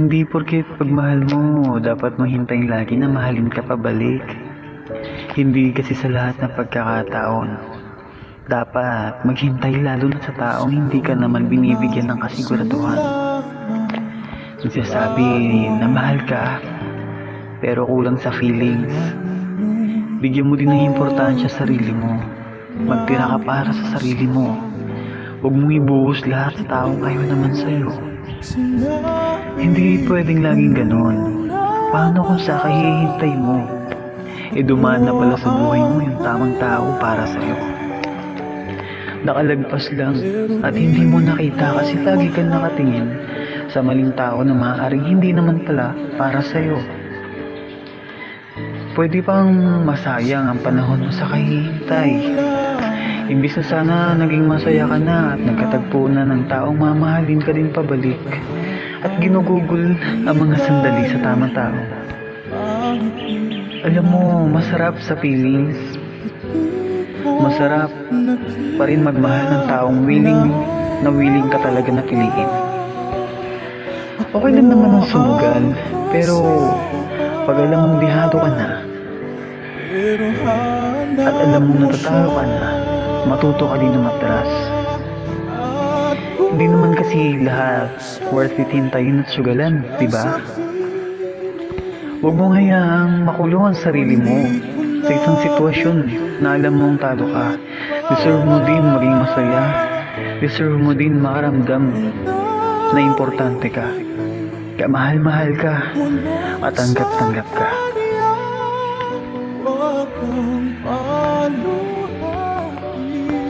Hindi porket pagmahal mo, dapat mo hintayin lagi na mahalin ka pabalik. Hindi kasi sa lahat ng pagkakataon. Dapat maghintay lalo na sa taong hindi ka naman binibigyan ng kasiguraduhan. Nagsasabi na mahal ka, pero kulang sa feelings. Bigyan mo din ng importansya sa sarili mo. Magtira ka para sa sarili mo. Huwag mong ibuhos lahat sa taong ayaw naman sa'yo. Hindi pwedeng laging ganon. Paano kung sa kahihintay mo? E dumaan na pala sa buhay mo yung tamang tao para sa'yo. Nakalagpas lang at hindi mo nakita kasi lagi kang nakatingin sa maling tao na maaaring hindi naman pala para sa'yo. Pwede pang masayang ang panahon mo sa kahihintay. Imbis na sana naging masaya ka na at nagkatagpo na ng taong mamahalin ka din pabalik at ginugugol ang mga sandali sa tamang tao. Alam mo, masarap sa feelings. Masarap pa rin magmahal ng taong willing na willing ka talaga na piliin. Okay lang naman ang sumugal, pero pag alam mong dihado ka na, at alam mong natatalo ka na, matuto ka din matras. Hindi naman kasi lahat worth it hintayin at sugalan, di ba? Huwag mong hayaang makulong ang sarili mo sa isang sitwasyon na alam mong talo ka. Deserve mo din maging masaya. Deserve mo din makaramdam na importante ka. Kaya mahal-mahal ka at tanggap-tanggap ka.